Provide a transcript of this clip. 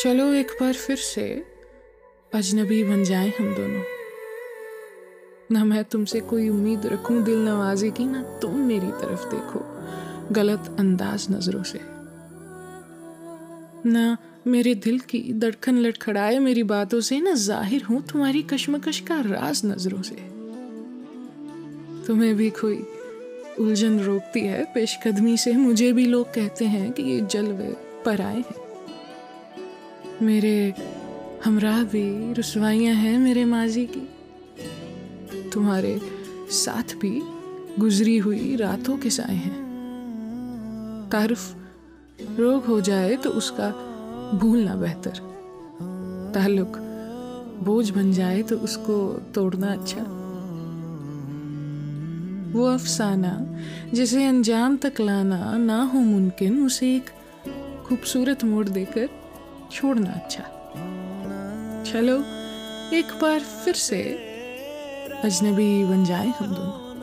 चलो एक बार फिर से अजनबी बन जाए हम दोनों। ना मैं तुमसे कोई उम्मीद रखूँ दिल नवाजी की, ना तुम मेरी तरफ़ देखो गलत अंदाज नज़रों से। ना मेरे दिल की धड़कन लड़खड़ाए मेरी बातों से, ना ज़ाहिर हूँ तुम्हारी कश्मकश का राज नज़रों से। तुम्हें भी कोई उलझन रोकती है, पेशकदमी से मुझे भी लोग कहते हैं कि ये जलवे पर आए हैं। मेरे हमरा भी रसवाइयाँ हैं मेरे माजी की। तुम्हारे साथ भी गुजरी हुई रातों के साए हैं। तारुफ रोग हो जाए तो उसका भूलना बेहतर। ताल्लुक बोझ बन जाए तो उसको तोड़ना अच्छा। वो अफसाना जिसे अंजाम तक लाना ना हो मुमकिन, उसे एक खूबसूरत मोड़ देकर छोड़ना अच्छा। चलो एक बार फिर से अजनबी बन जाए हम दोनों।